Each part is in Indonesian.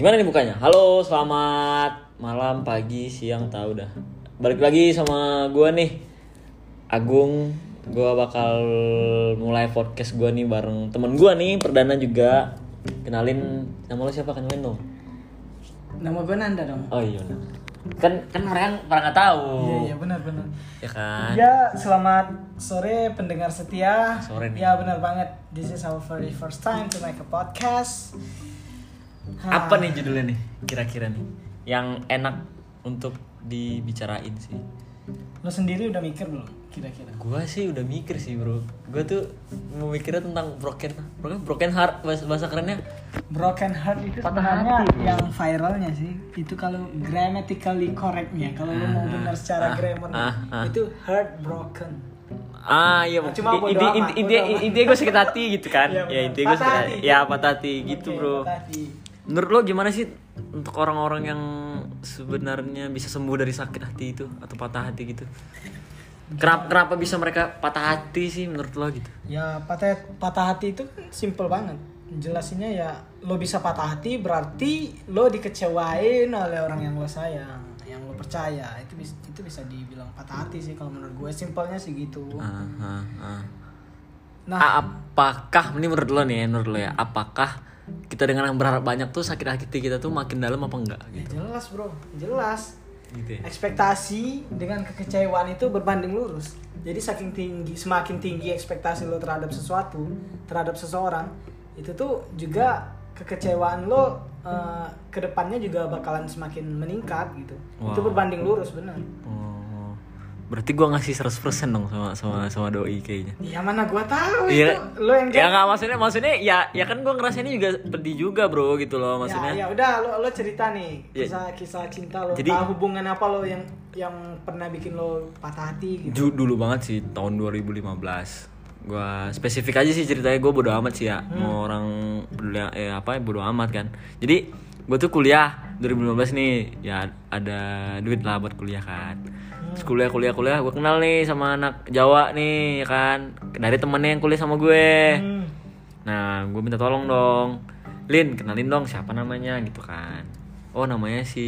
Gimana nih mukanya? Halo, selamat malam, pagi, siang, tahu dah. Balik lagi sama gua nih. Agung, gua bakal mulai podcast gua nih bareng temen gua nih, perdana juga. Kenalin nama lo siapa? Kenalin dong. Nama gue Nanda dong. Oh iya. nah. Kan kan mereka pernah nggak tahu. Iya iya benar benar. Ya kan? Ya selamat sore pendengar setia. Sore nih. Ya benar banget. This is our very first time to make a podcast. Hah, Apa nih judulnya nih? Kira-kira nih yang enak untuk dibicarain sih. Lo sendiri udah mikir belum? Kira-kira. Gua sih udah mikir sih bro Gua tuh mau mikirnya tentang broken Broken, broken heart bahasa, bahasa kerennya Broken heart itu Patah sebenarnya hati. yang viralnya sih itu kalau grammatically correctnya kalau lo mau benar secara grammar ah, ah. itu heartbroken. Ah iya Nah, cuma bodo inti, amat. intinya gue sakit hati gitu kan Iya, Ya benar. intinya gue sakit hati. Ya patah hati gitu Oke, bro patah hati. Menurut lo gimana sih Untuk orang-orang yang sebenarnya bisa sembuh dari sakit hati itu Atau patah hati gitu Kenapa, kenapa bisa mereka patah hati sih menurut lo gitu Ya patah patah hati itu kan simple banget. Jelasinnya ya lo bisa patah hati berarti lo dikecewain oleh orang yang lo sayang, yang lo percaya. Itu bisa itu bisa dibilang patah hati sih kalau menurut gue simpelnya sih gitu. ah, ah, ah. Nah, apakah ini menurut lo nih menurut lo ya apakah kita dengan yang berharap banyak tuh sakit hati kita tuh makin dalam apa enggak ya gitu jelas bro, jelas. gitu ya Ekspektasi dengan kekecewaan itu berbanding lurus. Jadi saking tinggi, semakin tinggi ekspektasi lo terhadap sesuatu, terhadap seseorang, itu tuh juga kekecewaan lo eh, ke depannya juga bakalan semakin meningkat gitu. Itu Wow. berbanding lurus bener. oh berarti gua ngasih 100% dong sama sama sama doi kayaknya Ya mana gua tahu Iya, itu lo yang ya nggak maksudnya maksudnya ya ya kan gua ngerasainnya juga pedih juga bro gitu loh maksudnya Ya, ya udah lo lo cerita nih Ya. kisah kisah cinta lo. Jadi- Tahu hubungan apa lo yang yang pernah bikin lo patah hati gitu. Dulu banget sih tahun 2015 gua spesifik aja sih ceritanya gue bodo amat sih ya Hmm. mau orang peduli eh apa ya bodo amat kan jadi gue tuh kuliah 2015 nih ya ada duit lah buat kuliah kan Terus kuliah kuliah kuliah gue kenal nih sama anak Jawa nih ya kan dari temennya yang kuliah sama gue Hmm. Nah, gue minta tolong dong. Lin, kenalin dong siapa namanya gitu kan. Oh, namanya si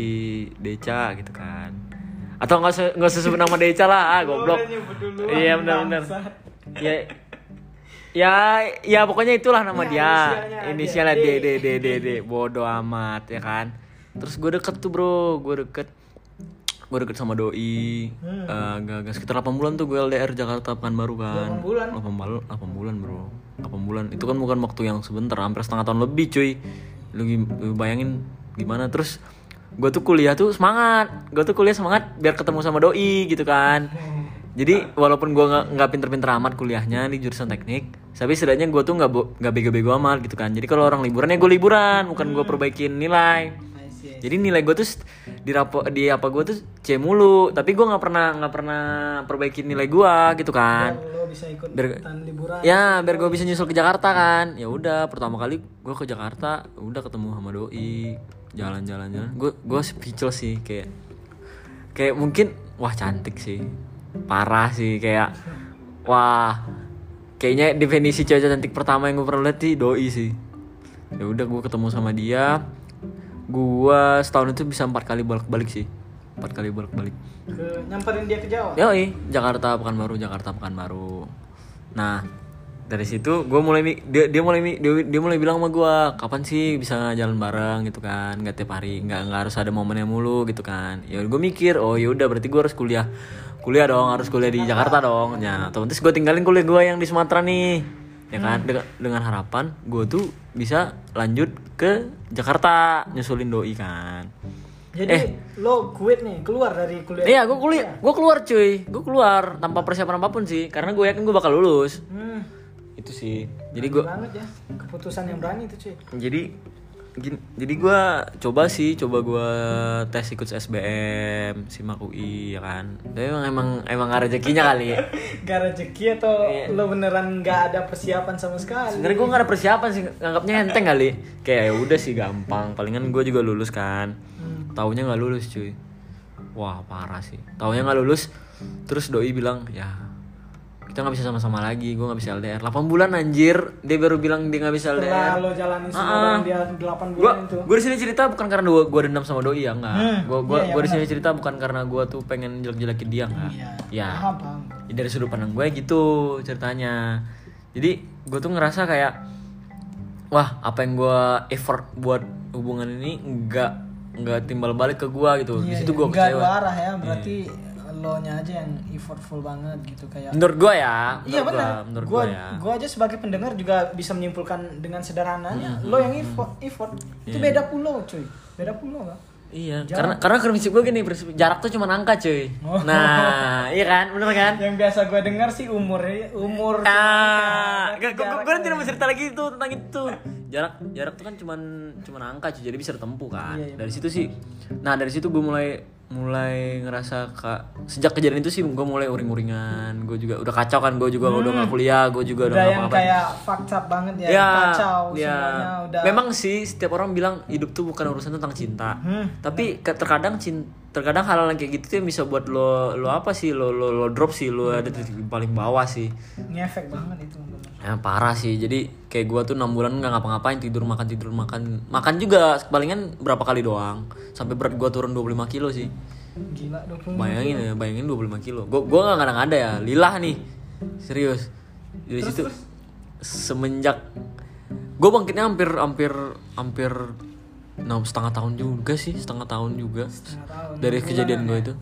Deca gitu kan. Atau nggak nggak sebut nama Deca lah, ah, goblok. Nyebut duluan, Iya benar benar. bangsat. Ya Ya, ya pokoknya itulah nama Ya, dia. inisialnya D. D D D D. Bodoh amat ya kan. Terus gue deket tuh bro, gue deket gue deket sama doi Hmm. Eh, gak, gak sekitar 8 bulan tuh gue LDR Jakarta Pekanbaru kan 8 bulan? 8 bulan 8 bulan bro 8 bulan itu kan bukan waktu yang sebentar hampir setengah tahun lebih cuy lu, lu bayangin gimana terus gue tuh kuliah tuh semangat gue tuh kuliah semangat biar ketemu sama doi gitu kan jadi walaupun gue nggak nggak pinter-pinter amat kuliahnya di jurusan teknik tapi setidaknya gue tuh nggak nggak bego-bego amat gitu kan. Jadi kalau orang liburan ya gue liburan bukan gue perbaikin nilai. Jadi nilai gue tuh di rapo di apa gue tuh C mulu. Tapi gue nggak pernah nggak pernah perbaikin nilai gue gitu kan. Biar lo bisa ikut Biar- ikutan liburan. ya biar gue bisa nyusul ke Jakarta kan. Ya udah pertama kali gue ke Jakarta udah ketemu sama doi. Jalan-jalan jalan gue gue speechless sih kayak kayak mungkin wah cantik sih. Parah sih kayak wah kayaknya definisi cewek cantik pertama yang gue pernah lihat sih doi sih. Ya udah gue ketemu sama dia. Gua setahun itu bisa empat kali bolak balik sih. Empat kali bolak balik Ke nyamperin dia ke Jawa. Yoi, Jakarta Pekanbaru, Jakarta Pekanbaru. Nah, dari situ gue mulai dia dia mulai dia, dia mulai bilang sama gue kapan sih bisa jalan bareng? gitu kan. Nggak tiap hari nggak nggak harus ada momennya mulu gitu kan. Ya gue mikir oh ya udah berarti gue harus kuliah kuliah dong harus kuliah di Jakarta dong ya otomatis gue tinggalin kuliah gue yang di Sumatera nih ya kan dengan, dengan harapan gue tuh bisa lanjut ke Jakarta nyusulin doi kan Jadi lo quit nih, keluar dari kuliah. Iya, gue kuliah, gue keluar cuy, gue keluar tanpa persiapan apa pun sih, karena gue yakin gue bakal lulus. Hmm. Itu sih. Jadi gue, banget ya. Keputusan yang berani itu, cuy. jadi, gini, jadi gue coba sih, coba gue tes ikut SBM, simak UI ya kan. Tapi emang emang emang gak rezekinya kali. ya. Gak rezeki atau Iya. lo beneran gak ada persiapan sama sekali? Sebenarnya gue gak ada persiapan sih, nganggapnya enteng kali. Kayak ya udah sih gampang, palingan gue juga lulus kan. Hmm. Taunya nggak lulus cuy. Wah parah sih. Taunya nggak lulus, terus doi bilang ya kita nggak bisa sama-sama lagi gue nggak bisa LDR 8 bulan anjir. Dia baru bilang dia nggak bisa setelah LDR lo jalanin semua dengan dia 8 gue bulan itu. gue di sini cerita bukan karena gue gue dendam sama doi ya enggak Hmm, gue gue iya, iya, gue di sini cerita bukan karena gue tuh pengen jelek-jelekin dia enggak iya ya. paham paham. Ya, dari sudut pandang gue gitu ceritanya. Jadi gue tuh ngerasa kayak wah apa yang gue effort buat hubungan ini enggak enggak timbal balik ke gue gitu. Di Iya, situ iya. gue Nggak kecewa. arah ya berarti lo nya aja yang effortful banget gitu kayak menurut gue ya Iya benar. gua, menurut gue ya gua aja sebagai pendengar juga bisa menyimpulkan dengan sederhananya Hmm, lo yang effort, effort itu beda pulau cuy. Beda pulau kan? Iya, karena karena prinsip gue gini, prinsip jarak tuh cuma angka cuy. Oh. Nah, iya kan, bener kan? Yang biasa gue dengar sih umur umur Ah, cuma gue jarak gue tidak mau cerita lagi itu tentang itu. Jarak jarak tuh kan cuman cuman angka cuy, jadi bisa ditempuh kan. Iya, iya. Dari situ sih. Nah, dari situ gue mulai mulai ngerasa kak sejak kejadian itu sih gue mulai uring-uringan gue juga udah kacau kan gue juga udah nggak kuliah gue juga udah Hmm. udah yang apa-apa kayak fucked up banget ya, ya, kacau ya. semuanya udah Memang sih setiap orang bilang hidup tuh bukan urusan tentang cinta. Hmm. Tapi terkadang cin terkadang hal yang kayak gitu tuh yang bisa buat lo lo apa sih lo lo, lo drop sih lo ada di paling bawah sih. ngefek banget itu. Ya, parah sih. Jadi kayak gua tuh enam bulan nggak ngapa-ngapain tidur makan tidur makan makan juga palingan berapa kali doang. Sampai berat gua turun 25 kilo sih. gila 20 Bayangin ya, bayangin 25 kilo. Gua gua nggak kadang ada ya, lillah nih. Serius. Dari situ semenjak gue bangkitnya hampir hampir hampir enam setengah tahun juga sih setengah tahun juga setengah tahun dari kejadian gue itu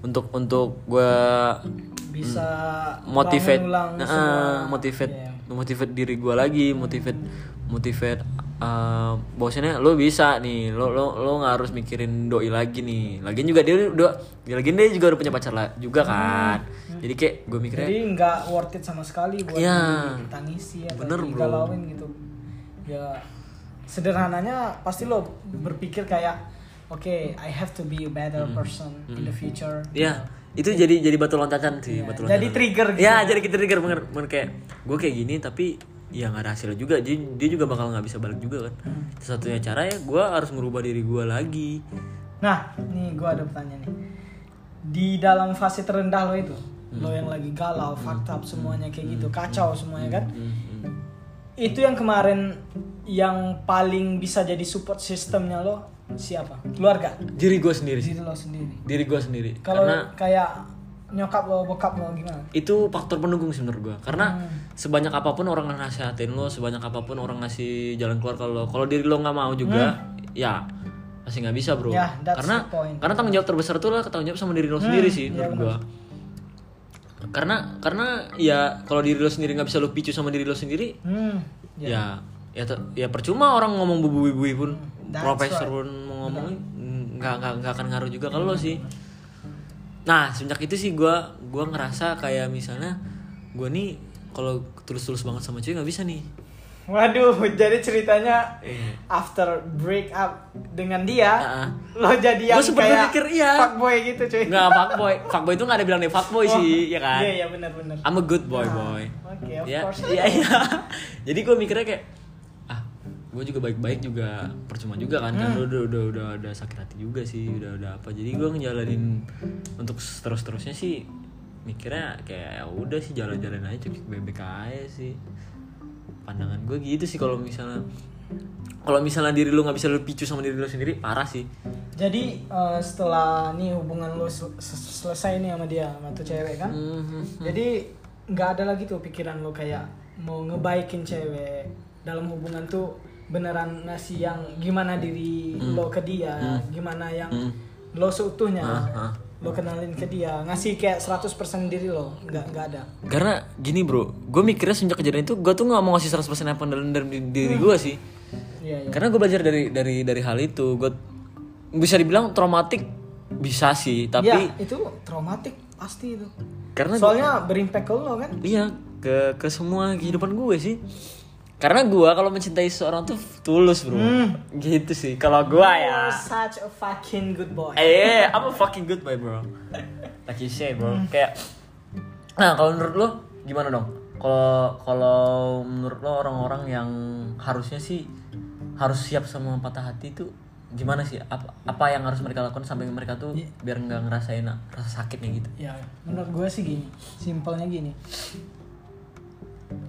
untuk untuk gue bisa motivate bangun ulang Nah, semua. motivate Iya. motivate diri gue lagi motivate motivate uh, bahwasanya lo bisa nih lo lo lo nggak harus mikirin doi lagi nih lagian juga dia udah dia lagi dia juga udah punya pacar lah juga kan jadi kayak gue mikirnya jadi nggak worth it sama sekali buat Iya. ditangisi atau Bener, bro. gitu ya sederhananya pasti lo berpikir kayak oke I have to be a better Hmm. person in the future. Ya itu jadi jadi batu loncatan sih batu Iya, jadi loncatan. trigger gitu. Ya jadi kita trigger bener, bener kayak gue kayak gini tapi ya nggak ada hasilnya juga. Jadi dia juga bakal nggak bisa balik juga kan. Hmm. satunya cara ya gue harus merubah diri gue lagi. Nah nih gue ada pertanyaan nih. Di dalam fase terendah lo itu lo Hmm. yang lagi galau fucked up semuanya kayak gitu kacau semuanya kan? Hmm, hmm. Itu yang kemarin yang paling bisa jadi support sistemnya lo siapa? Keluarga? Diri gue sendiri sih. Diri lo sendiri. Diri gue sendiri. Kalau karena kayak nyokap lo bokap lo gimana? Itu faktor pendukung sih menurut gue karena Hmm. sebanyak apa pun orang nasihatin lo sebanyak apa pun orang ngasih jalan keluar kalau kalau diri lo nggak mau juga ya masih nggak bisa bro. Hmm. That's karena. Hmm. karena tanggung jawab terbesar tuh lah tanggung jawab sama diri lo sendiri sih iya menurut gue karena karena ya kalau diri lo sendiri nggak bisa lo picu sama diri lo sendiri hmm ya. ya te- ya percuma orang ngomong bubu-bubu pun That's profesor right. pun mau ngomongin nggak nggak nggak akan ngaruh juga kalau lo sih. nah sejak itu sih gue gua ngerasa kayak misalnya gue nih kalau tulus-tulus banget sama cewek nggak bisa nih waduh jadi ceritanya eh. after break up dengan dia ah. lo jadi yang Gua kayak berpikir, iya. fuckboy gitu cuy. Nggak fuckboy. Fuckboy itu nggak ada bilang nih fuckboy sih ya kan? Iya iya benar benar. I'm a good boy boy. oke of ya course. iya iya. Jadi gue mikirnya kayak ah gue juga baik-baik juga percuma juga kan kan Hmm. udah udah udah udah sakit hati juga sih udah udah apa. Jadi gue ngejalanin untuk terus terusnya sih mikirnya kayak ya udah sih jalan-jalan aja cek bebek aja sih pandangan gue gitu sih kalau misalnya kalau misalnya diri lu nggak bisa lu picu sama diri lu sendiri parah sih. Jadi eh, setelah nih hubungan lo sel- sel- selesai nih sama dia sama tuh cewek kan? Mhm. jadi nggak ada lagi tuh pikiran lo kayak mau ngebaikin cewek dalam hubungan tuh beneran ngasih yang gimana diri lo ke dia gimana yang lo seutuhnya. Ah. Lo kenalin ke dia ngasih kayak 100% diri lo nggak nggak ada Karena gini bro, gue mikirnya sejak kejadian itu gue tuh nggak mau ngasih 100% apa dalam dari diri gue sih. iya iya Karena gue belajar dari dari dari hal itu, gue bisa dibilang traumatik bisa sih, tapi ya itu traumatik pasti itu karena gua- soalnya berimpact ke lo kan iya ke ke semua kehidupan gue sih. Karena gue kalau mencintai seseorang tuh tulus bro, gitu sih. Kalau gue ya, You're such a fucking good boy. Eh I'm a fucking good boy bro. Like you say bro, kayak Nah, kalau menurut lo gimana dong? Kalau kalau menurut lo orang-orang yang harusnya sih harus siap sama patah hati itu gimana sih? Apa apa yang harus mereka lakukan sampai mereka tuh Iya. biar nggak ngerasain rasa sakitnya gitu? Ya menurut gue sih gini. Simpelnya gini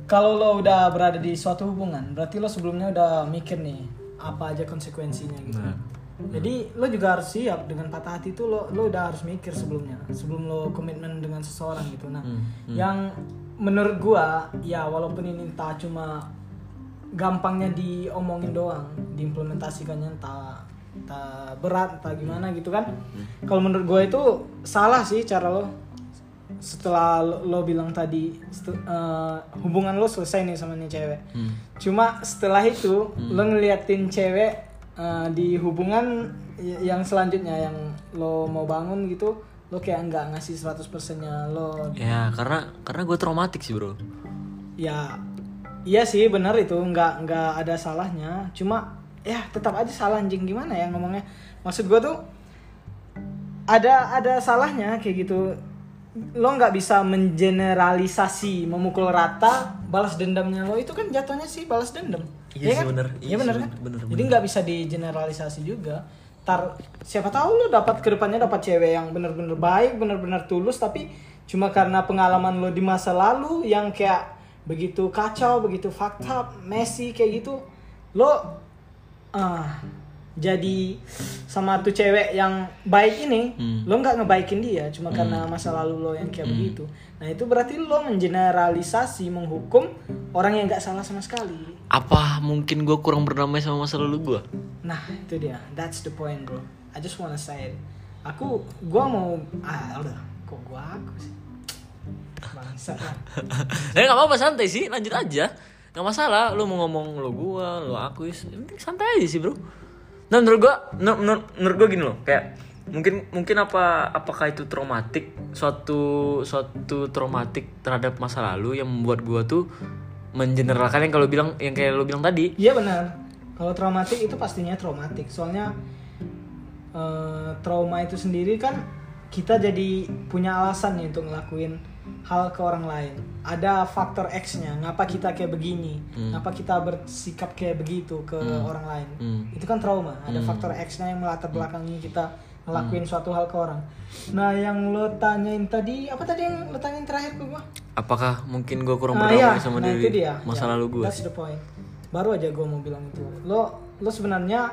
kalau lo udah berada di suatu hubungan berarti lo sebelumnya udah mikir nih apa aja konsekuensinya gitu. Nah. jadi lo juga harus siap dengan patah hati itu lo lo udah harus mikir sebelumnya sebelum lo komitmen dengan seseorang gitu. Nah Hmm, yang menurut gua ya walaupun ini entah cuma gampangnya diomongin doang diimplementasikannya entah entah berat entah gimana gitu kan. Kalau menurut gua itu salah sih cara lo setelah lo, lo bilang tadi eh, hubungan lo selesai nih sama nih cewek. Hmm. cuma setelah itu lo ngeliatin cewek eh, di hubungan yang selanjutnya yang lo mau bangun gitu lo kayak nggak ngasih 100% nya lo. Ya karena karena gue traumatik sih bro. Ya iya sih benar itu. Nggak nggak ada salahnya. Cuma ya tetap aja salah anjing. Gimana ya ngomongnya? Maksud gue tuh ada ada salahnya kayak gitu lo nggak bisa mengeneralisasi memukul rata balas dendamnya lo itu kan jatuhnya sih balas dendam Iya Ya kan? bener. iya Iya bener kan bener, jadi nggak bisa digeneralisasi juga tar siapa tahu lo dapat ke depannya dapat cewek yang bener-bener baik bener-bener tulus tapi cuma karena pengalaman lo di masa lalu yang kayak begitu kacau begitu fucked up messy kayak gitu lo ah jadi sama tuh cewek yang baik ini Hmm. lo nggak ngebaikin dia cuma karena masa lalu lo yang kayak begitu. Nah itu berarti lo mengeneralisasi menghukum orang yang nggak salah sama sekali. Apa mungkin gue kurang berdamai sama masa lalu gue Nah itu dia, that's the point bro. I just wanna say it. Aku, gua mau, ah udah, kok gua aku sih. Bangsa lah. eh nggak apa-apa santai sih. Lanjut aja. Nggak masalah. Lu mau ngomong lo gua lo aku penting santai aja sih bro nah menurut gua menur- menur- menurut gua gini loh kayak mungkin mungkin apa apakah itu traumatik suatu suatu traumatik terhadap masa lalu yang membuat gua tuh mengeneralkan yang kalau bilang yang kayak lo bilang tadi Iya benar. Kalau traumatik itu pastinya traumatik. Soalnya eh, trauma itu sendiri kan kita jadi punya alasan nih untuk ngelakuin hal ke orang lain. Ada faktor X-nya. Ngapa kita kayak begini? Ngapa kita bersikap kayak begitu ke orang lain? Hmm. Itu kan trauma. Ada faktor X-nya yang melatar belakangi kita ngelakuin suatu hal ke orang. Nah, yang lo tanyain tadi, apa tadi yang lo tanyain terakhir ke gua? apakah mungkin gua kurang Nah, berdamai iya, sama nah, diri itu dia. masa Ya, lalu gua That's the point. Baru aja gue mau bilang itu. Lo lo sebenarnya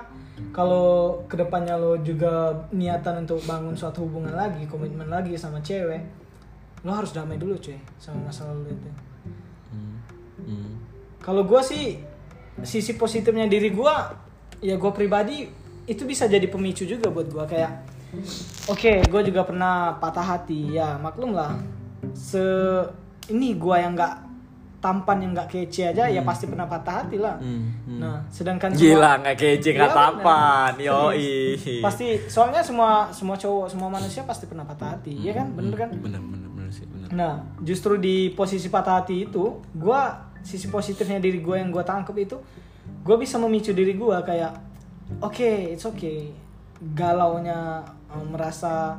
kalau ke depannya lo juga niatan untuk bangun suatu hubungan lagi, komitmen lagi sama cewek, lo harus damai dulu cuy sama masa lalu itu. Hmm. Hmm. Kalau gue sih sisi positifnya diri gue, ya gue pribadi itu bisa jadi pemicu juga buat gue kayak, oke gue juga pernah patah hati, ya maklum lah. Se ini gue yang nggak tampan yang nggak kece aja, ya pasti pernah patah hati lah. Hmm. Hmm. Nah, sedangkan Gila nggak kece Iya, nggak bener. tampan, yoi. Pasti soalnya semua semua cowok semua manusia pasti pernah patah hati, ya kan? Bener kan? Bener bener bener sih bener. Nah, justru di posisi patah hati itu, gua sisi positifnya diri gue yang gue tangkep itu, gue bisa memicu diri gue kayak, oke, it's okay, galaunya eh, merasa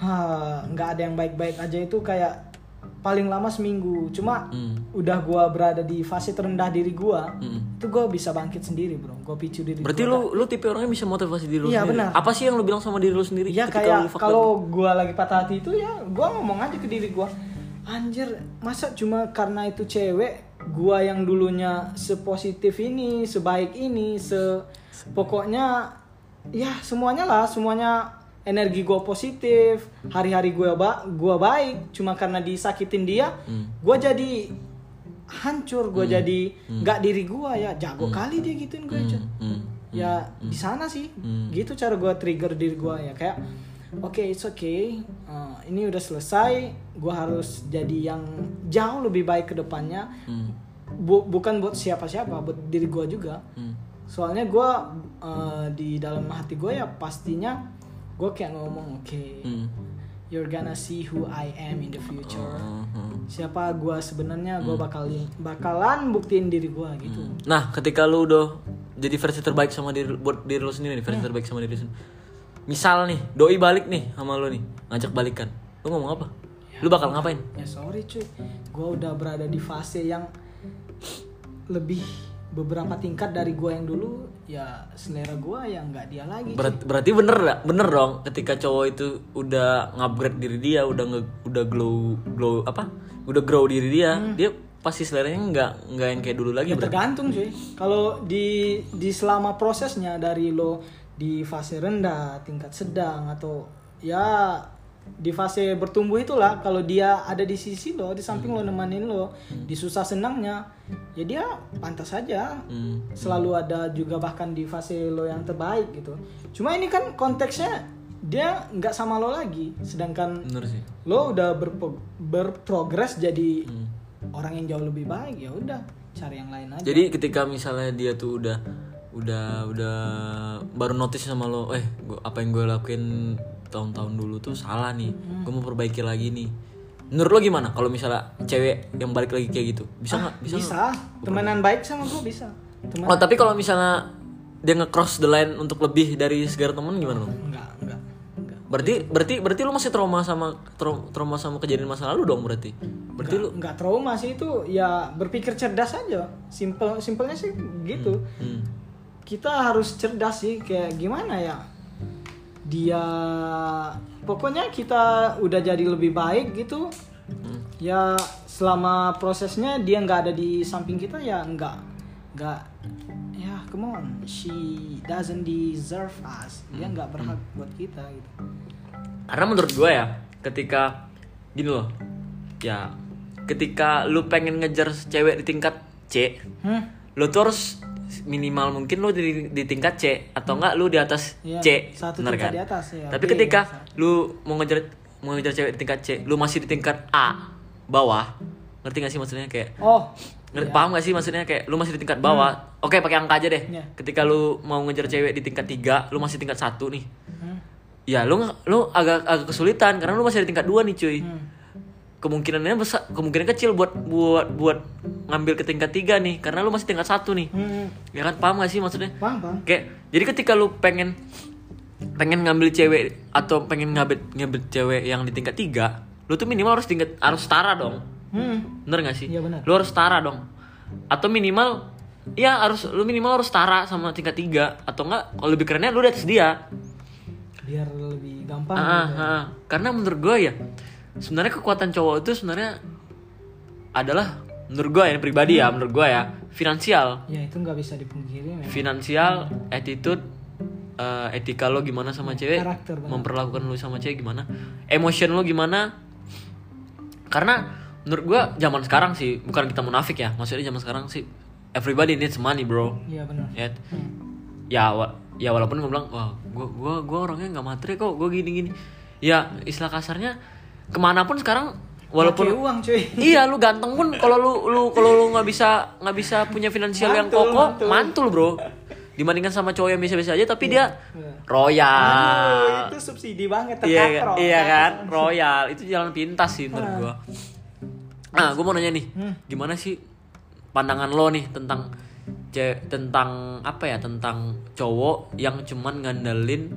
"Hah, nggak ada yang baik-baik aja itu kayak paling lama seminggu. Cuma Hmm. udah gua berada di fase terendah diri gua, Hmm. itu gue bisa bangkit sendiri, bro. Gue picu diri. Berarti gua. lu lu tipe orangnya bisa motivasi diri lu Iya, sendiri. benar. Apa sih yang lu bilang sama diri lu sendiri? Ketika kayak kalau gua lagi patah hati itu ya gua ngomong aja ke diri gua anjir masa cuma karena itu cewek gua yang dulunya sepositif ini sebaik ini se pokoknya ya semuanya lah semuanya energi gua positif hari-hari gua ba gua baik cuma karena disakitin dia Hmm. gua jadi hancur gua jadi nggak diri gua ya. Jago kali dia gituin gue aja. Hmm. ya di sana sih. Hmm. gitu cara gue trigger diri gue ya. Kayak oke it's okay. Uh, ini udah selesai. Gue harus jadi yang jauh lebih baik ke depannya. Hmm. Bu- bukan buat siapa-siapa buat diri gue juga. Hmm. soalnya gue uh, di dalam hati gue ya pastinya gue kayak ngomong oke Hmm. you're gonna see who I am in the future Hmm. siapa gue sebenarnya gue bakalin bakalan buktiin diri gue gitu Nah, ketika lu udah jadi versi terbaik sama diri buat diri lu sendiri nih, versi terbaik sama diri lu sendiri. Misal nih, doi balik nih sama lu nih, ngajak balikan. Lu ngomong apa? Lu bakal ngapain? ya sorry cuy gue udah berada di fase yang lebih beberapa tingkat dari gue yang dulu ya selera gue yang nggak dia lagi Berat- berarti bener bener dong ketika cowok itu udah ngupgrade diri dia udah nge, udah glow glow apa? Udah grow diri dia dia pasti seleranya nggak nggak yang kayak dulu lagi Ya, berarti tergantung cuy. Kalau di di selama prosesnya dari lo di fase rendah, tingkat sedang atau ya di fase bertumbuh itulah kalau dia ada di sisi lo, di samping lo nemenin lo, di susah senangnya, ya dia pantas saja. Hmm. Selalu ada juga bahkan di fase lo yang terbaik gitu. Cuma ini kan konteksnya dia nggak sama lo lagi, sedangkan bener sih lo udah berpo- berprogres jadi orang yang jauh lebih baik ya udah cari yang lain aja jadi ketika misalnya dia tuh udah udah udah baru notice sama lo eh gua, apa yang gue lakuin tahun-tahun dulu tuh salah nih. Gue mau perbaiki lagi nih. Menurut lo gimana kalau misalnya cewek yang balik lagi kayak gitu? Bisa nggak? Bisa, bisa, nggak? temenan baik sama gue bisa. Teman oh tapi kalau misalnya dia nge-cross the line untuk lebih dari segar temen gimana lo? Enggak enggak berarti berarti berarti lu masih trauma sama trau- trauma sama kejadian masa lalu dong berarti? Berarti lu enggak trauma sih itu. Ya berpikir cerdas aja. Simple simpelnya sih gitu. Hmm. kita harus cerdas sih. Kayak gimana ya dia pokoknya kita udah jadi lebih baik gitu. Ya selama prosesnya dia nggak ada di samping kita ya nggak nggak ya come on. She doesn't deserve us. Dia nggak berhak buat kita gitu. Karena menurut gue ya ketika gini loh. Ya ketika lu pengen ngejar cewek di tingkat C hmm? lu tuh harus minimal mungkin lu di, di tingkat C atau enggak lu di atas Iya, C satu bener kan? di atas, ya. tapi B, ketika biasa. lu mau ngejar mau ngejar cewek di tingkat C lu masih di tingkat A bawah ngerti gak sih maksudnya kayak oh Ngerti, paham gak sih maksudnya kayak lu masih di tingkat bawah oke pakai angka aja deh Iya. ketika lu mau ngejar cewek di tingkat 3 lu masih tingkat satu nih hmm? ya lu lu agak agak kesulitan karena lu masih di tingkat 2 nih cuy Hmm. Kemungkinannya besar kemungkinan kecil buat buat buat ngambil ke tingkat 3 nih karena lu masih tingkat satu nih Hmm. ya kan paham gak sih maksudnya paham paham kayak jadi ketika lu pengen pengen ngambil cewek atau pengen ngambil ngambil cewek yang di tingkat 3 lu tuh minimal harus tingkat harus setara dong hmm. bener gak sih Iya, benar. lu harus setara dong atau minimal ya harus lu minimal harus setara sama tingkat 3 atau enggak kalau lebih kerennya lu di atas dia biar lebih gampang Ah, gitu. ah, ah. karena menurut gue ya sebenarnya kekuatan cowok itu sebenarnya adalah menurut gue ya pribadi ya menurut gue ya finansial. Ya itu nggak bisa dipungkiri memang. finansial attitude eh, etika lo gimana sama cewek Karakter, benar. memperlakukan lo sama cewek gimana emotion lo gimana. Karena menurut gue zaman sekarang sih bukan kita munafik ya maksudnya zaman sekarang sih everybody needs money bro. Iya benar. Ya. Ya wa- ya walaupun gue bilang wah gue gua gua orangnya nggak materi kok gue gini gini ya istilah kasarnya ke mana pun sekarang walaupun Pakai uang cuy. Iya lu ganteng pun kalau lu lu kalau lu nggak bisa nggak bisa punya finansial yang Mantul, kokoh mantul. mantul bro. Dibandingkan sama cowok yang biasa-biasa aja tapi dia Iya. royal. Aduh, itu subsidi banget iya terkatrol. iya kan? Royal. Itu jalan pintas sih menurut gua. Nah gua mau nanya nih. Hmm. gimana sih pandangan lo nih tentang tentang apa ya? Tentang cowok yang cuman ngandelin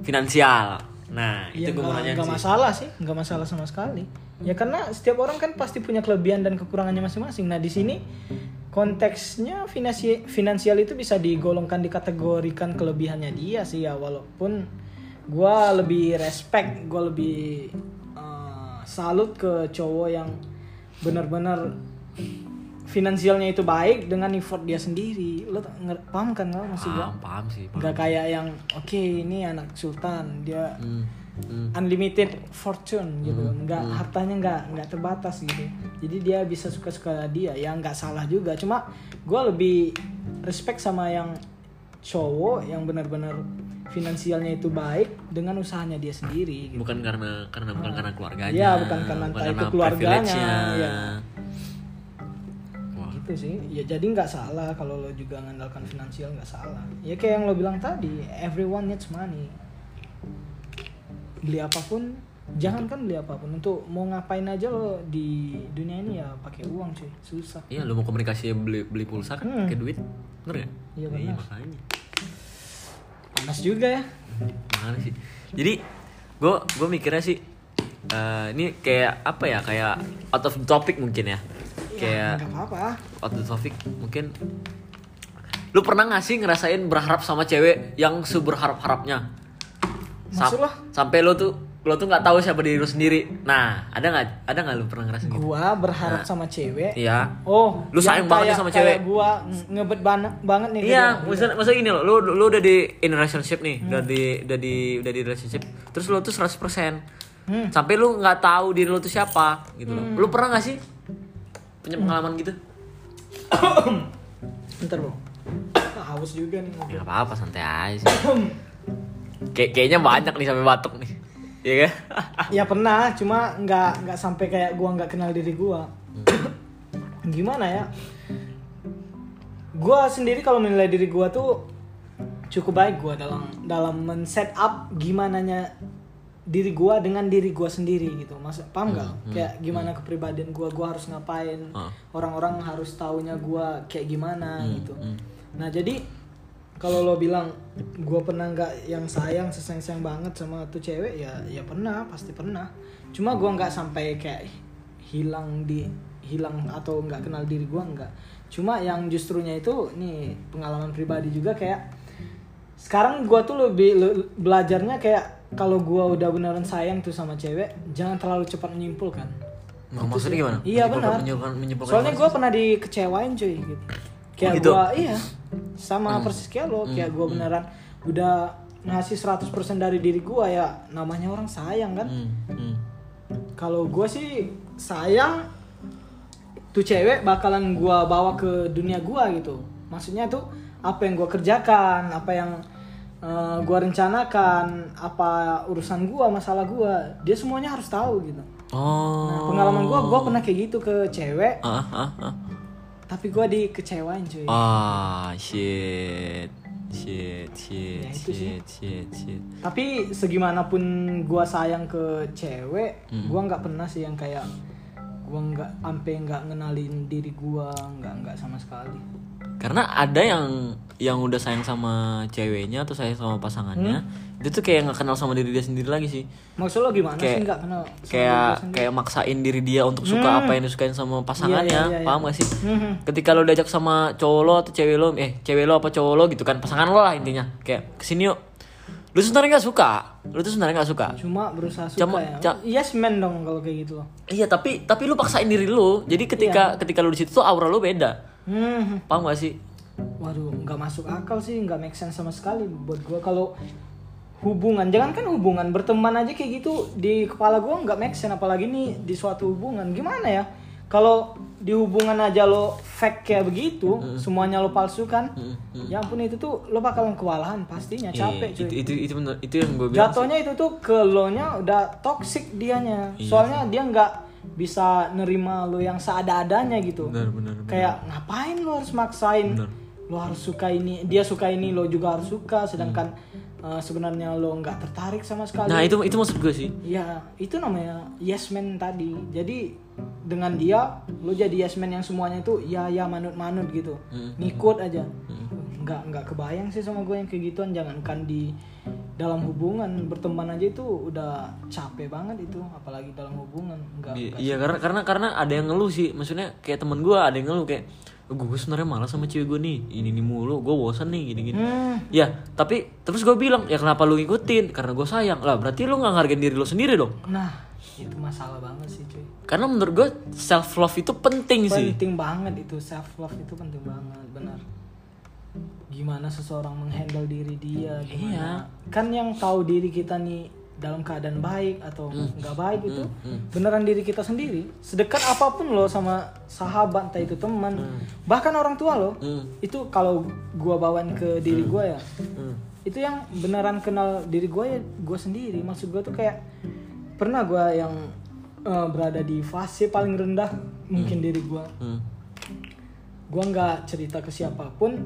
finansial nah itu Ya, gua mau nggak- nanya sih. masalah sih nggak masalah sama sekali. Ya karena setiap orang kan pasti punya kelebihan dan kekurangannya masing-masing. Nah di sini konteksnya finansi finansial itu bisa digolongkan dikategorikan kelebihannya dia sih ya. Walaupun gua lebih respect gua lebih eh, salut ke cowok yang benar-benar finansialnya itu baik dengan effort dia sendiri. Lo paham kan lo gua? Paham paham sih paham. nggak kayak yang oke ini anak sultan dia Hmm, hmm. unlimited fortune gitu. Nggak hartanya nggak nggak terbatas gitu. Jadi dia bisa suka suka dia. Ya nggak salah juga. Cuma gue lebih respect sama yang cowok yang benar-benar finansialnya itu baik dengan usahanya dia sendiri gitu. bukan karena karena bukan karena keluarganya Iya, bukan karena entah itu keluarganya, privilege-nya. Iya. Gitu sih. Ya jadi nggak salah kalau lo juga mengandalkan finansial nggak salah. Ya kayak yang lo bilang tadi everyone needs money. Beli apa pun jangan kan beli apa pun. Untuk mau ngapain aja lo di dunia ini ya pakai uang cuy. Susah. Iya lu mau komunikasi beli beli pulsa kan Hmm. pakai duit. Bener gak? Iya, benar. makanya. Panas juga ya. Makanya sih? Jadi gue gue mikirnya sih eh, ini kayak apa ya? Kayak out of topic mungkin ya kayak nggak apa-apa the topic mungkin lu pernah gak sih ngerasain berharap sama cewek yang seberharap-harapnya Sam- Maksud lo? sampai lu tuh lu tuh nggak tahu siapa diri lu sendiri nah ada nggak ada nggak lu pernah ngerasain gitu Gua berharap sama cewek. iya Oh, Lu yang sayang banget kayak- sama cewek. Gua nge- ngebet banget banget nih. Iya, maksudnya, maksudnya gini loh, lu, lu udah di in relationship nih, Hmm. udah di udah di udah di relationship, terus lu tuh 100% Hmm. sampai lu nggak tahu diri lu tuh siapa gitu loh. Lu pernah gak sih punya pengalaman gitu? Bentar, Bro. Haus juga nih. Ya nggak apa-apa, santai aja sih. Kayak kayaknya banyak nih sampai batuk nih. Iya kan? Ya pernah, cuma nggak nggak sampai kayak gua nggak kenal diri gua. Gimana ya? Gua sendiri kalau menilai diri gua tuh cukup baik gua dalam dalam men-set up gimana nya diri gua dengan diri gua sendiri gitu. Mas paham nggak? Kayak gimana kepribadian gua, gua harus ngapain? Ah. Orang-orang harus taunya gua kayak gimana gitu. hmm. Nah, jadi kalau lo bilang gue pernah nggak yang sayang sesayang sayang banget sama tuh cewek ya ya pernah pasti pernah cuma gue nggak sampai kayak hilang di hilang atau nggak kenal diri gue nggak cuma yang justrunya itu nih pengalaman pribadi juga kayak sekarang gue tuh lebih le- belajarnya kayak kalau gue udah beneran sayang tuh sama cewek jangan terlalu cepat menyimpulkan Nah, maksudnya gimana? Iya benar. Soalnya gue pernah dikecewain cuy gitu. Kayak Oh, gitu? gua iya sama persis kayak lo, kayak gue beneran udah ngasih 100% dari diri gue ya namanya orang sayang kan. Hmm, hmm. Kalau gue sih sayang tuh cewek bakalan gue bawa ke dunia gue gitu. Maksudnya tuh apa yang gue kerjakan, apa yang uh, gue rencanakan, apa urusan gue, masalah gue, dia semuanya harus tahu gitu. Oh. Nah, pengalaman gue, gue pernah kayak gitu ke cewek, Ah, ah, ah. tapi gue dikecewain cuy. Ah, shit. Shit, Ya, shit, itu sih. shit, shit, shit. Tapi segimanapun gue sayang ke cewek, Hmm. gue nggak pernah sih yang kayak gue nggak sampai nggak ngenalin diri gue, nggak nggak sama sekali. Karena ada yang yang udah sayang sama ceweknya atau sayang sama pasangannya, Hmm? itu tuh kayak nggak kenal sama diri dia sendiri lagi sih. Maksud lo gimana Kayak- sih nggak kenal? sama diri Kayak sendiri? kayak maksain diri dia untuk suka Hmm. apa yang disukain sama pasangannya, Iya, iya, iya, paham gak sih? Mhm. Ketika lo diajak sama cowok lo atau cewek lo, eh cewek lo apa cowok lo gitu kan, pasangan lo lah intinya, kayak ke sini yuk. Lu sebenarnya nggak suka, lu tuh sebenarnya nggak suka. Cuma berusaha suka Cuma- ya. ca- yes man dong kalau kayak gitu. Iya tapi tapi lu paksain diri lu, jadi ketika ketika lu di situ tuh aura lu beda, Hmm. paham gak sih? Waduh, nggak masuk akal sih, nggak make sense sama sekali buat gue kalau hubungan, jangan kan hubungan berteman aja kayak gitu di kepala gue nggak make sense apalagi nih di suatu hubungan gimana ya? Kalau di hubungan aja lo fake kayak begitu, semuanya lo palsukan, ya ampun itu tuh lo bakalan kewalahan pastinya capek Iya, cuy. itu, itu itu bener- itu yang gue bilang. Jatuhnya itu tuh ke lo nya udah toxic dianya, Iya soalnya dia nggak bisa nerima lo yang seada-adanya gitu. Benar benar. kayak ngapain lo harus maksain? Bener. lo harus suka ini dia suka ini lo juga harus suka. Sedangkan eh, sebenarnya lo nggak tertarik sama sekali. Nah itu itu maksud gue sih. ya itu namanya yes man tadi. Jadi dengan dia lo jadi yes man yang semuanya itu ya ya manut manut gitu. Hmm. ngikut aja. Nggak nggak kebayang sih sama gue yang kayak gituan. Jangankan di dalam hubungan berteman aja itu udah capek banget itu apalagi dalam hubungan nggak Iya, nggak Iya karena karena karena ada yang ngeluh sih, maksudnya kayak temen gue ada yang ngeluh kayak gue sebenarnya malas sama cewek gue nih, ini nih mulu, gue bosan nih gini gini. Hmm. Ya tapi terus gue bilang ya kenapa lu ngikutin? Karena gue sayang lah, berarti lu nggak ngargain diri lu sendiri dong. nah itu masalah banget sih cuy Karena menurut gue self love itu penting sih. penting banget itu self love itu penting banget benar gimana seseorang menghandle diri dia gimana? Kan yang tahu diri kita nih dalam keadaan baik atau nggak baik itu beneran diri kita sendiri. Sedekat apa pun lo sama sahabat entah itu teman bahkan orang tua lo Hmm. itu kalau gua bawain ke diri gua ya Hmm. itu yang beneran kenal diri gue ya gue sendiri. Maksud gue tuh kayak pernah gue yang eh, berada di fase paling rendah mungkin diri gue Hmm. gue nggak cerita ke siapa pun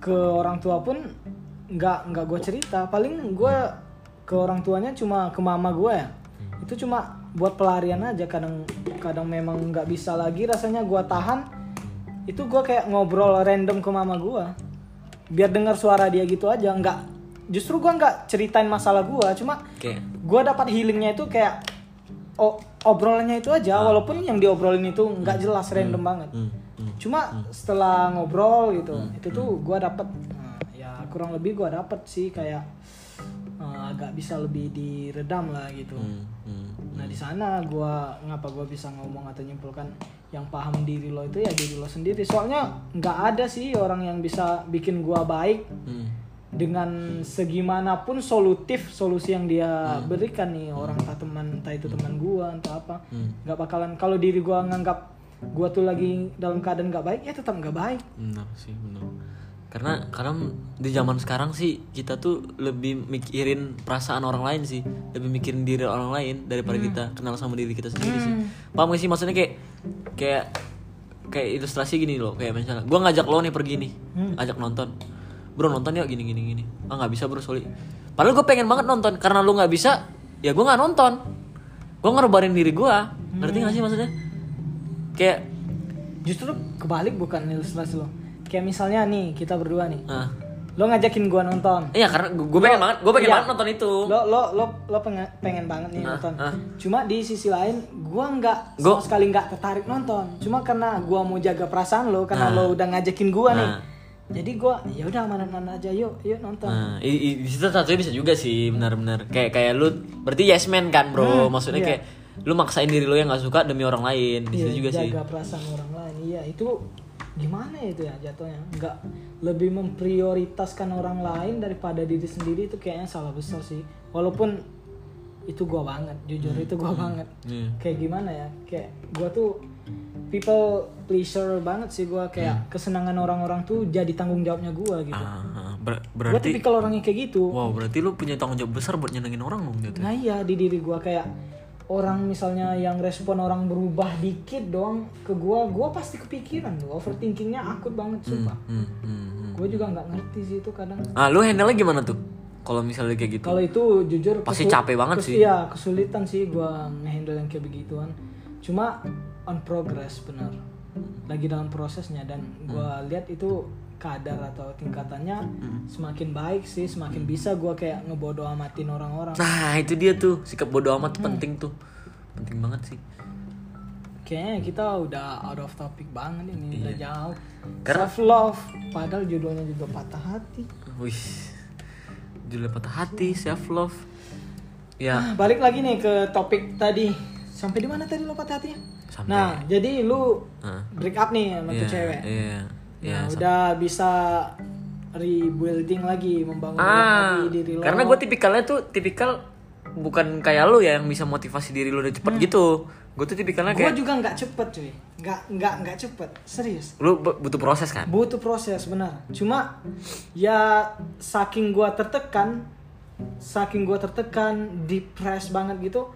ke orang tua pun nggak nggak gue cerita. Paling gue ke orang tuanya cuma ke mama gue ya. Itu cuma buat pelarian aja. Kadang kadang memang nggak bisa lagi rasanya gue tahan. Itu gue kayak ngobrol random ke mama gue biar dengar suara dia gitu aja. Nggak justru gue nggak ceritain masalah gue cuma Kayak gue dapat healingnya itu kayak oh obrolannya itu aja. Walaupun yang diobrolin itu nggak jelas random banget. Hmm, hmm. cuma setelah ngobrol gitu itu tuh gua dapet. Nah, ya kurang lebih gua dapet sih kayak eh, agak bisa lebih diredam lah gitu. Hmm, hmm. nah di sana gua ngapa gua bisa ngomong atau nyimpulkan yang paham diri lo itu ya diri lo sendiri. Soalnya nggak ada sih orang yang bisa bikin gua baik Hmm. dengan segimanapun solutif solusi yang dia berikan nih. Orang entah teman entah itu teman gua entah apa. Hmm. nggak bakalan kalau diri gua nganggap gua tuh lagi dalam keadaan nggak baik ya tetap nggak baik Benar sih, benar. Karena karena di zaman sekarang sih kita tuh lebih mikirin perasaan orang lain sih, lebih mikirin diri orang lain daripada kita kenal sama diri kita sendiri sih. Paham gak sih maksudnya kayak kayak kayak ilustrasi gini loh, kayak misalnya gua ngajak lo nih pergi nih, ajak nonton. Bro nonton ya gini gini gini. Ah nggak bisa bro sorry. Padahal gue pengen banget nonton karena lu nggak bisa, ya gua nggak nonton. Gua ngerebarin diri gua, ngerti gak sih maksudnya? Kayak justru kebalik bukan ilustrasi lo kayak misalnya nih kita berdua nih ah lo ngajakin gua nonton Iya karena gue pengen banget, gue pengen Iya. banget nonton itu. lo lo lo lo pengen, pengen banget nih nonton ah. cuma di sisi lain gua nggak Gua- sama sekali nggak tertarik nonton cuma karena gua mau jaga perasaan lo karena Ah. lo udah ngajakin gua nih Ah. jadi gua ya udah mana-mana aja yuk yuk nonton Nah, i- di situ satunya bisa juga sih, benar-benar. Kayak kayak lu berarti yes man kan, Bro. Maksudnya iya. kayak lu maksain diri lu yang nggak suka demi orang lain. Di Iya, situ juga sih. jaga perasaan orang lain. Iya itu gimana ya itu ya jatuhnya? Nggak lebih memprioritaskan orang lain daripada diri sendiri itu kayaknya salah besar sih. Walaupun itu gua banget jujur itu gua banget. Iya. kayak gimana ya? Kayak gua tuh people pleaser banget sih gua. Kayak kesenangan orang-orang tuh jadi tanggung jawabnya gua gitu. Ah, ah. Ber- gua berarti tipikal orangnya kayak gitu. Wow, berarti lu punya tanggung jawab besar buat nyenengin orang dong gitu. Nah iya di diri gua. Kayak orang misalnya yang respon orang berubah dikit doang ke gua, gua pasti kepikiran tuh overthinkingnya akut banget sumpah. Hmm, hmm, hmm. Gua juga nggak ngerti sih itu kadang. Ah, lu handle gimana tuh? Kalau misalnya kayak gitu. Kalau itu jujur Pasti capek banget sih. Iya kesulitan sih gua ngehandle yang kayak begituan. Cuma on progress benar. Lagi dalam prosesnya dan gua Hmm. lihat itu kadar atau tingkatannya semakin baik sih, semakin bisa gua kayak ngebodo amatin orang-orang. Nah, itu dia tuh sikap bodoh amat Hmm. penting tuh. Penting banget sih. Kayaknya kita udah out of topic banget ini, udah jauh. Karena- Self love, padahal judulnya juga patah hati. Wih. Judulnya patah hati, self love. Ya, Nah, balik lagi nih ke topik tadi. Sampai di mana tadi lo patah hatinya? Sampai- Nah, jadi lu break up nih sama tuh Iya, cewek. Iya. Iya. Nah, udah bisa rebuilding lagi, membangun Ah, lagi diri lo. karena gue tipikalnya tuh tipikal bukan kayak lu ya yang bisa motivasi diri lu udah cepet gitu. Gue tuh tipikalnya gue kayak juga nggak cepet cuy, nggak nggak nggak cepet, serius. bu- butuh proses kan. butuh proses benar cuma ya saking gua tertekan saking gua tertekan depres banget gitu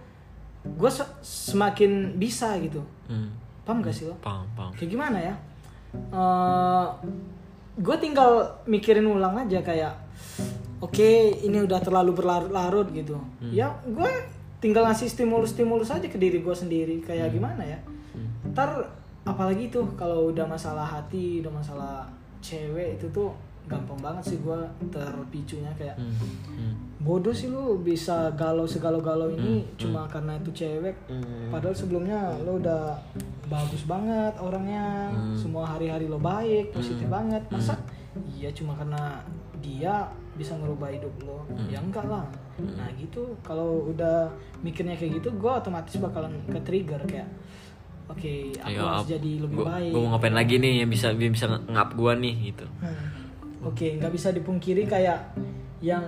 gua se- semakin bisa gitu Hmm, paham gak sih lo paham, paham. kayak gimana ya Eh gue tinggal mikirin ulang aja kayak oke ini udah terlalu berlarut-larut gitu. Ya gue tinggal ngasih stimulus-stimulus aja ke diri gue sendiri kayak gimana ya? Ntar apalagi tuh kalau udah masalah hati udah masalah cewek itu tuh gampang banget sih gue terpicunya kayak Hmm, hmm, bodoh sih lu bisa galau segalau-galau ini cuma karena itu cewek. Padahal sebelumnya lo udah bagus banget orangnya semua hari-hari lo baik positif banget. Masa iya cuma karena dia bisa ngerubah hidup lo ya enggak lah. Nah gitu. Kalau udah mikirnya kayak gitu gue otomatis bakalan ke trigger kayak oke aku Ayo, harus jadi lebih Gua- baik. gua mau ngapain lagi nih yang bisa yang bisa ngap gua nih gitu. Hmm. Oke, nggak bisa dipungkiri kayak yang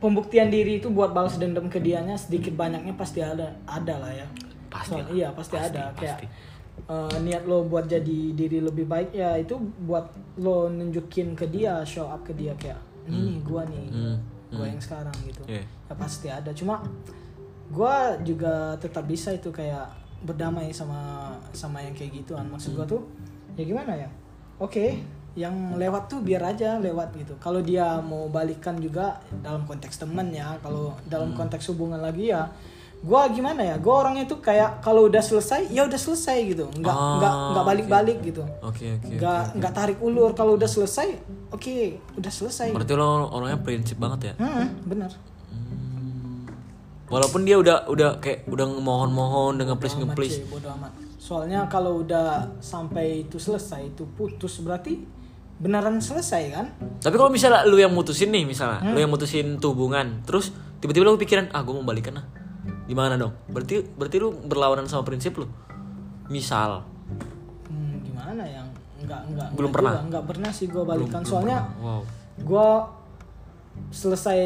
pembuktian diri itu buat balas dendam ke dianya sedikit banyaknya pasti ada, ada lah ya. Pasti lah. iya pasti, Pasti, ada kayak pasti. eh, niat lo buat jadi diri lebih baik ya itu buat lo nunjukin ke dia, show up ke dia kayak ini nih gua nih, Hmm, gua yang sekarang gitu. Iya. Ya pasti ada. Cuma gua juga tetap bisa itu kayak berdamai sama sama yang kayak gituan. Maksud gua tuh ya gimana ya? Oke, yang lewat tuh biar aja lewat gitu. Kalau dia mau balikan juga dalam konteks temen ya, kalau dalam konteks hubungan lagi ya gua gimana ya? Gua orangnya tuh kayak kalau udah selesai ya udah selesai gitu. Nggak Ah, nggak nggak balik-balik gitu. Oke oke. Nggak nggak tarik ulur kalau udah selesai. Oke, udah selesai. Berarti lo orangnya prinsip banget ya. Hmm, benar. walaupun dia udah udah kayak udah mohon-mohon dengan please bodo amat. Soalnya kalau udah sampai itu selesai itu putus berarti beneran selesai kan? tapi kalau misalnya lu yang mutusin nih misalnya Hmm. lu yang mutusin hubungan terus tiba-tiba lu pikiran ah gue mau balikan lah gimana dong berarti berarti lu berlawanan sama prinsip lu misal Hmm, gimana yang enggak enggak Belum enggak pernah? juga, enggak pernah sih gue balikan soalnya wow gue selesai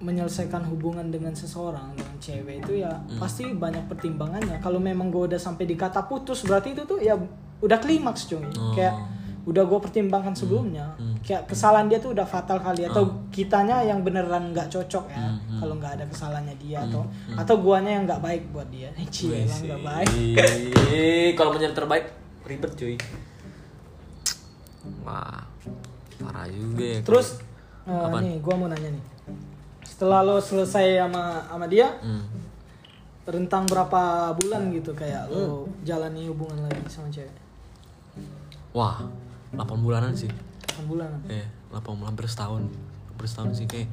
menyelesaikan hubungan dengan seseorang dengan cewek itu ya Hmm. pasti banyak pertimbangannya kalau memang gue udah sampai di kata putus berarti itu tuh ya udah klimaks cuy Oh. kayak udah gue pertimbangkan sebelumnya kayak kesalahan dia tuh udah fatal kali atau kitanya yang beneran nggak cocok ya kalau nggak ada kesalahannya dia atau atau guanya yang nggak baik buat dia. Cie, emang nggak baik. kalau mencari terbaik ribet cuy. Wah parah juga ya terus eh, nih gue mau nanya nih. Setelah lo selesai sama sama dia Hmm. rentang berapa bulan gitu kayak lo jalani hubungan lagi sama cewek? Wah 8 bulanan sih. 8 bulan eh 8 bulan hampir setahun. Hampir setahun sih kayak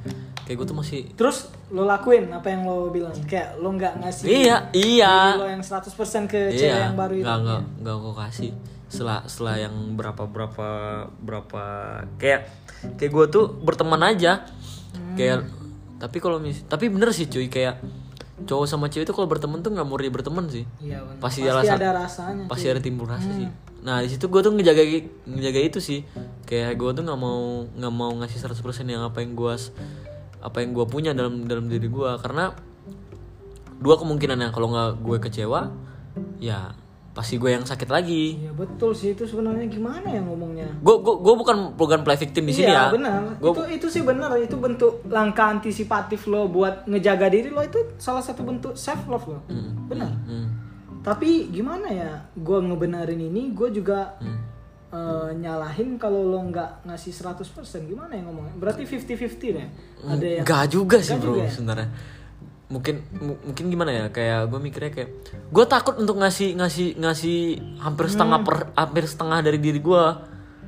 kayak gue tuh masih terus lo lakuin apa yang lo bilang? Kayak lo nggak ngasih iya iya. lo yang 100% ke cewek yang baru itu? nggak nggak nggak gue kasih. Setelah setelah yang berapa berapa berapa kayak kayak gue tuh berteman aja. Kayak tapi kalau mis tapi bener sih cuy kayak cowok sama cewek itu kalau berteman tuh nggak mau dia berteman sih. Iya bener. pasti, pasti alasan ada rasanya pasti ada timbul rasa sih. Nah di situ gue tuh ngejaga ngejaga itu sih. Kayak gue tuh nggak mau nggak mau ngasih 100% yang apa yang gue apa yang gue punya dalam dalam diri gue karena dua kemungkinannya kalau nggak gue kecewa ya pasti gue yang sakit lagi. Iya betul sih. Itu sebenarnya gimana ya ngomongnya? Gue gue gue bukan bukan play victim di sini iya ya. benar. Gua- itu itu sih benar. Itu bentuk langkah antisipatif lo buat ngejaga diri lo. Itu salah satu bentuk self love lo benar. Hmm. tapi gimana ya? Gue ngebenerin ini gue juga Hmm. eh, nyalahin kalau lo nggak ngasih 100% gimana ya ngomongnya? Berarti 50-50 deh. Ada yang Gak juga sih Nggak bro juga ya? sebenarnya mungkin mu- mungkin gimana ya kayak gue mikirnya kayak gue takut untuk ngasih ngasih ngasih hampir setengah Hmm. per hampir setengah dari diri gue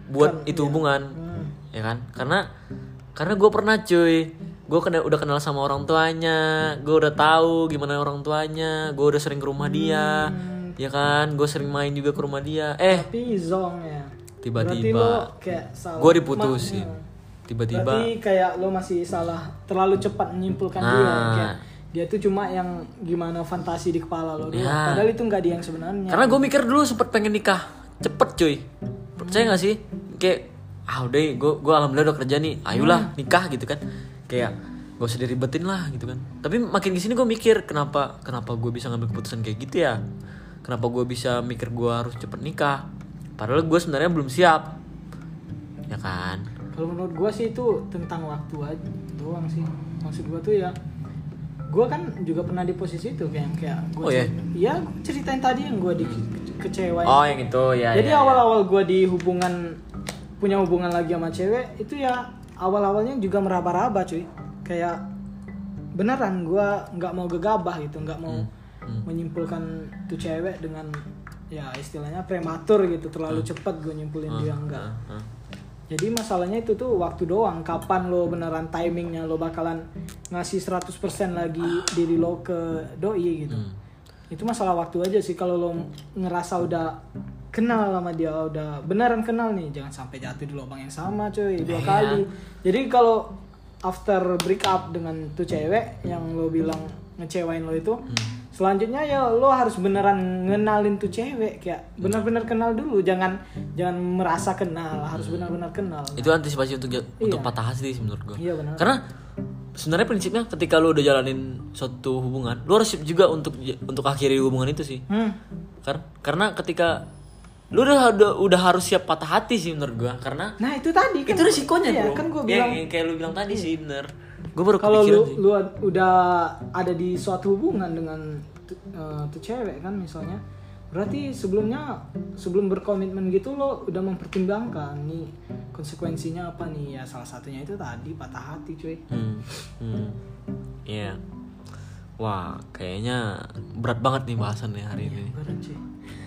buat itu hubungan Hmm. ya kan karena karena gue pernah cuy gue kena udah kenal sama orang tuanya gue udah tahu gimana orang tuanya gue udah sering ke rumah dia Hmm. ya kan gue sering main juga ke rumah dia eh tapi zong ya Tiba-tiba. Gue diputusin Ma- tiba-tiba Berarti kayak lo masih salah terlalu cepat menyimpulkan Nah. dia kayak dia tuh cuma yang gimana fantasi di kepala lo doang. Ya. Padahal itu nggak dia yang sebenarnya. Karena gue mikir dulu sempet pengen nikah cepet cuy Percaya gak sih? Kayak ah udah gue gue alhamdulillah udah kerja nih ayolah nikah gitu kan kayak gak usah diribetin lah gitu kan tapi makin ke sini gue mikir kenapa kenapa gue bisa ngambil keputusan kayak gitu ya kenapa gue bisa mikir gue harus cepet nikah padahal gue sebenarnya belum siap ya kan Kalau menurut gue sih itu tentang waktu aja doang sih. Maksud gue tuh ya gue kan juga pernah di posisi itu kayak kayak gue Oh, iya? iya gua ceritain tadi yang gue di kecewain oh yang itu ya jadi ya, ya. awal-awal gue di hubungan punya hubungan lagi sama cewek itu ya awal-awalnya juga meraba-raba cuy kayak beneran gue nggak mau gegabah gitu nggak mau Hmm. menyimpulkan tuh cewek dengan ya istilahnya prematur gitu terlalu Hmm. cepat gue nyimpulin dia enggak Hah? Jadi masalahnya itu tuh waktu doang kapan lo beneran timingnya lo bakalan ngasih 100% lagi diri lo ke doi gitu Hmm. itu masalah waktu aja sih kalau lo ngerasa udah kenal sama dia udah beneran kenal nih jangan sampai jatuh di lubang yang sama cuy dua Iya. kali jadi kalau after break up dengan tuh cewek yang lo bilang ngecewain lo itu Hmm. Selanjutnya ya lo harus beneran ngenalin tuh cewek kayak benar-benar kenal dulu. Jangan jangan merasa kenal harus benar-benar kenal. Itu antisipasi untuk ja- untuk Iya. patah hati sih menurut gue iya benar karena sebenarnya prinsipnya ketika lu udah jalanin suatu hubungan lu harus siap juga untuk untuk akhiri hubungan itu sih. Hmm. Kar- karena ketika lu udah, udah udah harus siap patah hati sih menurut gua karena nah itu tadi kan itu resikonya iya, bro. kan gue Yang- bilang yang kayak lu bilang tadi sih bener. Gue baru kalau lu sih. lu udah ada di suatu hubungan dengan tuh cewek kan misalnya. Berarti sebelumnya sebelum berkomitmen gitu lo udah mempertimbangkan nih konsekuensinya apa nih? Ya salah satunya itu tadi patah hati cuy. Hmm hmm. Iya. Wah kayaknya berat banget nih bahasannya hari ini. berat cuy.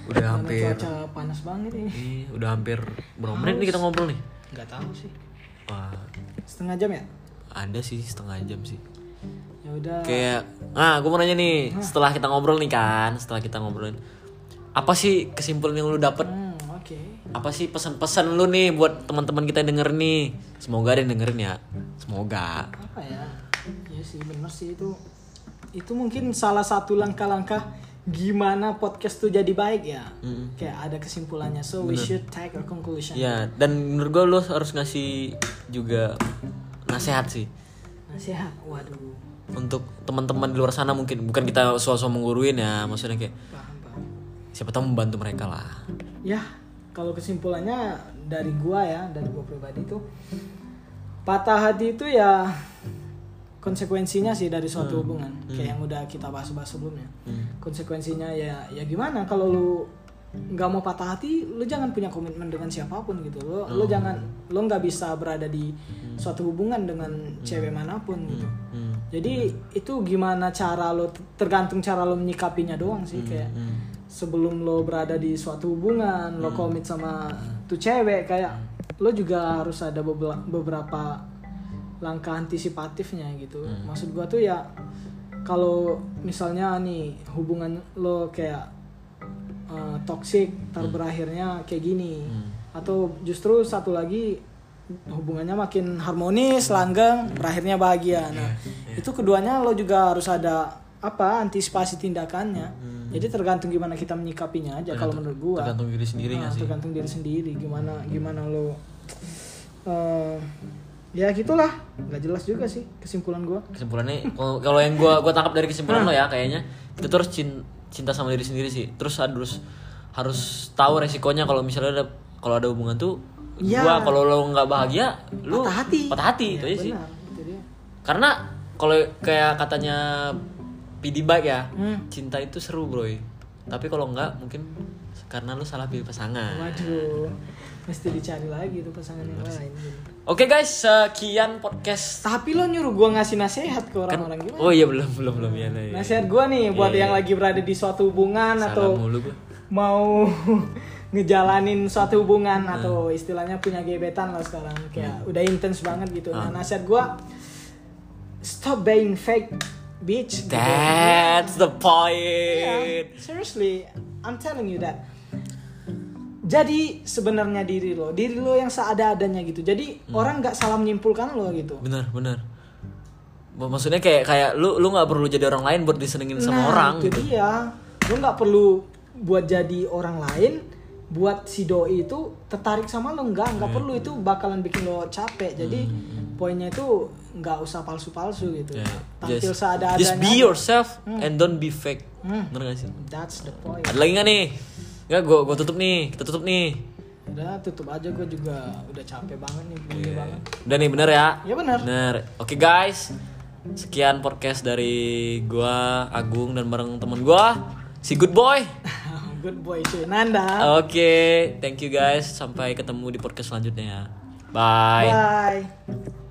Udah Karena hampir cuaca panas banget ini. Ih, udah hampir berapa menit nih kita ngobrol nih? Nggak tahu sih. Wah. Setengah jam ya? Ada sih setengah jam sih ya udah. Kayak ah gue mau nanya nih. Setelah kita ngobrol nih kan setelah kita ngobrolin apa sih kesimpulan yang lu dapet? Hmm, oke. Apa sih pesan-pesan lu nih buat teman-teman kita yang denger nih? Semoga ada yang dengerin ya. Semoga. Apa ya? Ya sih bener sih itu. Itu mungkin salah satu langkah-langkah gimana podcast tuh jadi baik ya. Kayak ada kesimpulannya. So we should take a conclusion. Ya dan menurut gue lu harus ngasih juga nasihat sih. Nasihat? Waduh untuk teman-teman di luar sana mungkin. Bukan kita suasana mengguruin ya maksudnya kayak paham paham. siapa tahu membantu mereka lah. Ya kalau kesimpulannya dari gua ya dari gua pribadi tuh patah hati itu ya konsekuensinya sih dari suatu hubungan. Kayak yang udah kita bahas-bahas sebelumnya. Konsekuensinya ya ya gimana? Kalau lu nggak mau patah hati lu jangan punya komitmen dengan siapa pun gitu. Lo lo jangan lo nggak bisa berada di suatu hubungan dengan cewek mana pun gitu. Hmm. Jadi itu gimana cara lo tergantung cara lo menyikapinya doang sih kayak sebelum lo berada di suatu hubungan lo komit sama tuh cewek kayak lo juga harus ada beberapa langkah antisipatifnya gitu. Maksud gua tuh ya kalau misalnya nih hubungan lo kayak uh, toxic tar berakhirnya kayak gini atau justru satu lagi hubungannya makin harmonis langgeng berakhirnya bahagia. Nah itu keduanya lo juga harus ada apa antisipasi tindakannya. Jadi tergantung gimana kita menyikapinya aja kalau menurut gua. tergantung diri sendiri Nah, sih? tergantung diri sendiri gimana gimana lo eh, ya gitulah. Nggak jelas juga sih kesimpulan gua. Kesimpulannya kalau kalau yang gua gua tangkap dari kesimpulan lo ya kayaknya kita harus cin- cinta sama diri sendiri sih. Terus harus harus tahu resikonya kalau misalnya ada kalau ada hubungan tuh Iya. gua kalau lo nggak bahagia lu patah hati. patah hati itu aja sih. itu dia. Karena kalau kayak katanya PD Bike ya Hmm. cinta itu seru bro tapi kalau nggak mungkin karena lu salah pilih pasangan. Waduh mesti dicari lagi tuh pasangan yang lain. Oke guys sekian podcast. Tapi lo nyuruh gua ngasih nasihat ke orang-orang gimana? Oh iya belum belum belum ya ya. nasihat gua nih buat yang lagi berada di suatu hubungan Salah atau mulu gua. mau ngejalanin suatu hubungan Nah. atau istilahnya punya gebetan lah sekarang kayak Hmm. udah intens banget gitu. Nah, nasihat gua stop being fake bitch. gitu. That's the Yeah, point. seriously, I'm telling you that. Jadi sebenarnya diri lo, diri lo yang seada-adanya gitu. Jadi Hmm. orang nggak salah menyimpulkan lo gitu. Bener bener. Maksudnya kayak kayak lu lu nggak perlu jadi orang lain buat disenengin sama Nah, orang itu gitu. dia. Lo nggak perlu buat jadi orang lain buat si doi itu tertarik sama lo nggak nggak Iya. perlu itu bakalan bikin lo capek jadi Hmm, poinnya itu nggak usah palsu-palsu gitu Ya, tampil just, seadanya just be yourself and don't be fake. Hmm. Bener gak sih? that's the point Ada lagi nggak nih? Nggak, gua gua tutup nih. Kita tutup nih. udah tutup aja gue juga udah capek banget nih Iya. banget Udah nih bener ya? ya benar Bener. Oke guys, sekian podcast dari gua Agung dan bareng temen gua si Good Boy. good boy Nanda Oke, thank you guys. Sampai ketemu di podcast selanjutnya ya. Bye. bye